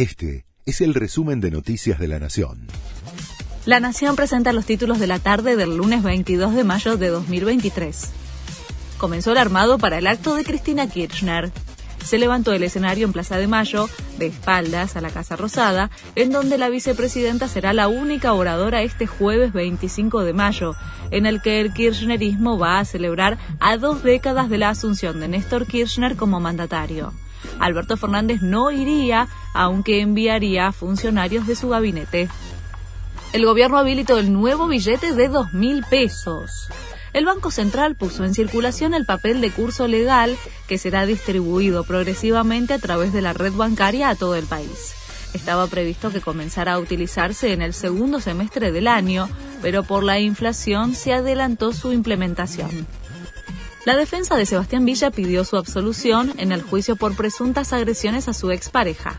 Este es el resumen de Noticias de la Nación. La Nación presenta los títulos de la tarde del lunes 22 de mayo de 2023. Comenzó el armado para el acto de Cristina Kirchner se levantó el escenario en Plaza de Mayo, de espaldas a la Casa Rosada, en donde la vicepresidenta será la única oradora este jueves 25 de mayo, en el que el kirchnerismo va a celebrar a dos décadas de la asunción de Néstor Kirchner como mandatario. Alberto Fernández no iría, aunque enviaría funcionarios de su gabinete. El gobierno habilitó el nuevo billete de dos mil pesos el Banco Central puso en circulación el papel de curso legal que será distribuido progresivamente a través de la red bancaria a todo el país. Estaba previsto que comenzara a utilizarse en el segundo semestre del año, pero por la inflación se adelantó su implementación. La defensa de Sebastián Villa pidió su absolución en el juicio por presuntas agresiones a su expareja.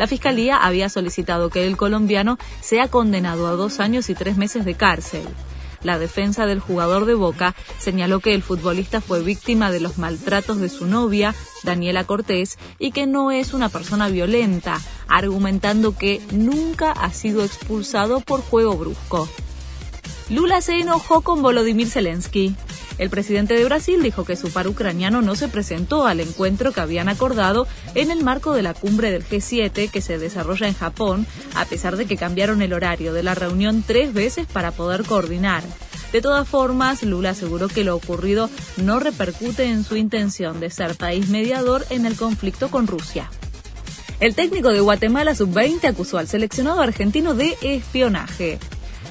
La Fiscalía había solicitado que el colombiano sea condenado a dos años y tres meses de cárcel. La defensa del jugador de Boca señaló que el futbolista fue víctima de los maltratos de su novia, Daniela Cortés, y que no es una persona violenta, argumentando que nunca ha sido expulsado por juego brusco. Lula se enojó con Volodymyr Zelensky. El presidente de Brasil dijo que su par ucraniano no se presentó al encuentro que habían acordado en el marco de la cumbre del G7 que se desarrolla en Japón, a pesar de que cambiaron el horario de la reunión tres veces para poder coordinar. De todas formas, Lula aseguró que lo ocurrido no repercute en su intención de ser país mediador en el conflicto con Rusia. El técnico de Guatemala Sub-20 acusó al seleccionado argentino de espionaje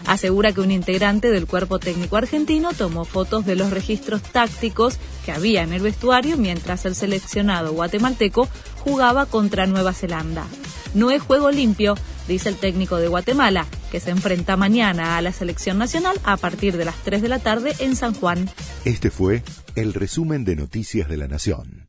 asegura que un integrante del cuerpo técnico argentino tomó fotos de los registros tácticos que había en el vestuario mientras el seleccionado guatemalteco jugaba contra Nueva Zelanda. No es juego limpio, dice el técnico de Guatemala, que se enfrenta mañana a la selección nacional a partir de las 3 de la tarde en San Juan. Este fue el resumen de Noticias de la Nación.